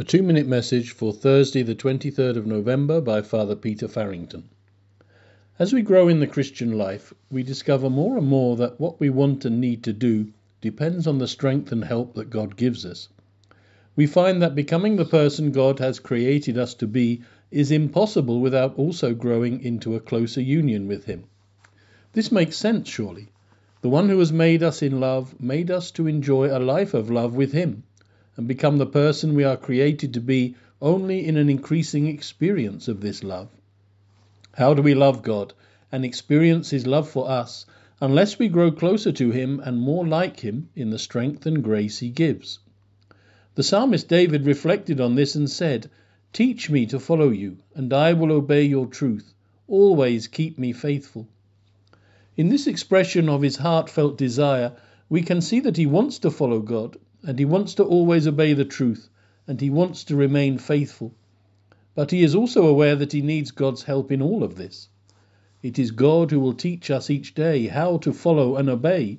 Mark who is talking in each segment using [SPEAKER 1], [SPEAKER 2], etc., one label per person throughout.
[SPEAKER 1] A two minute message for Thursday, the 23rd of November, by Father Peter Farrington. As we grow in the Christian life, we discover more and more that what we want and need to do depends on the strength and help that God gives us. We find that becoming the person God has created us to be is impossible without also growing into a closer union with Him. This makes sense, surely. The one who has made us in love made us to enjoy a life of love with Him and become the person we are created to be only in an increasing experience of this love. How do we love God and experience His love for us unless we grow closer to Him and more like Him in the strength and grace He gives? The psalmist David reflected on this and said, Teach me to follow you, and I will obey your truth. Always keep me faithful. In this expression of his heartfelt desire, we can see that he wants to follow God and he wants to always obey the truth, and he wants to remain faithful. But he is also aware that he needs God's help in all of this. It is God who will teach us each day how to follow and obey,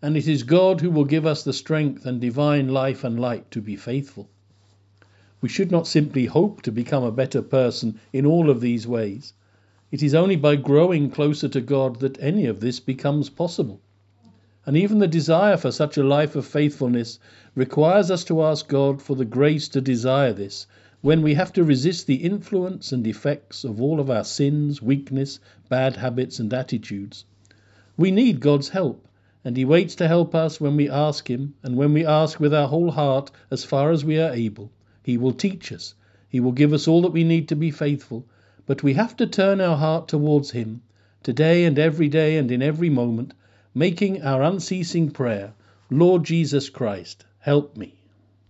[SPEAKER 1] and it is God who will give us the strength and divine life and light to be faithful. We should not simply hope to become a better person in all of these ways. It is only by growing closer to God that any of this becomes possible. And even the desire for such a life of faithfulness requires us to ask God for the grace to desire this when we have to resist the influence and effects of all of our sins, weakness, bad habits, and attitudes. We need God's help, and He waits to help us when we ask Him, and when we ask with our whole heart as far as we are able. He will teach us, He will give us all that we need to be faithful, but we have to turn our heart towards Him, today and every day and in every moment making our unceasing prayer, Lord Jesus Christ, help me.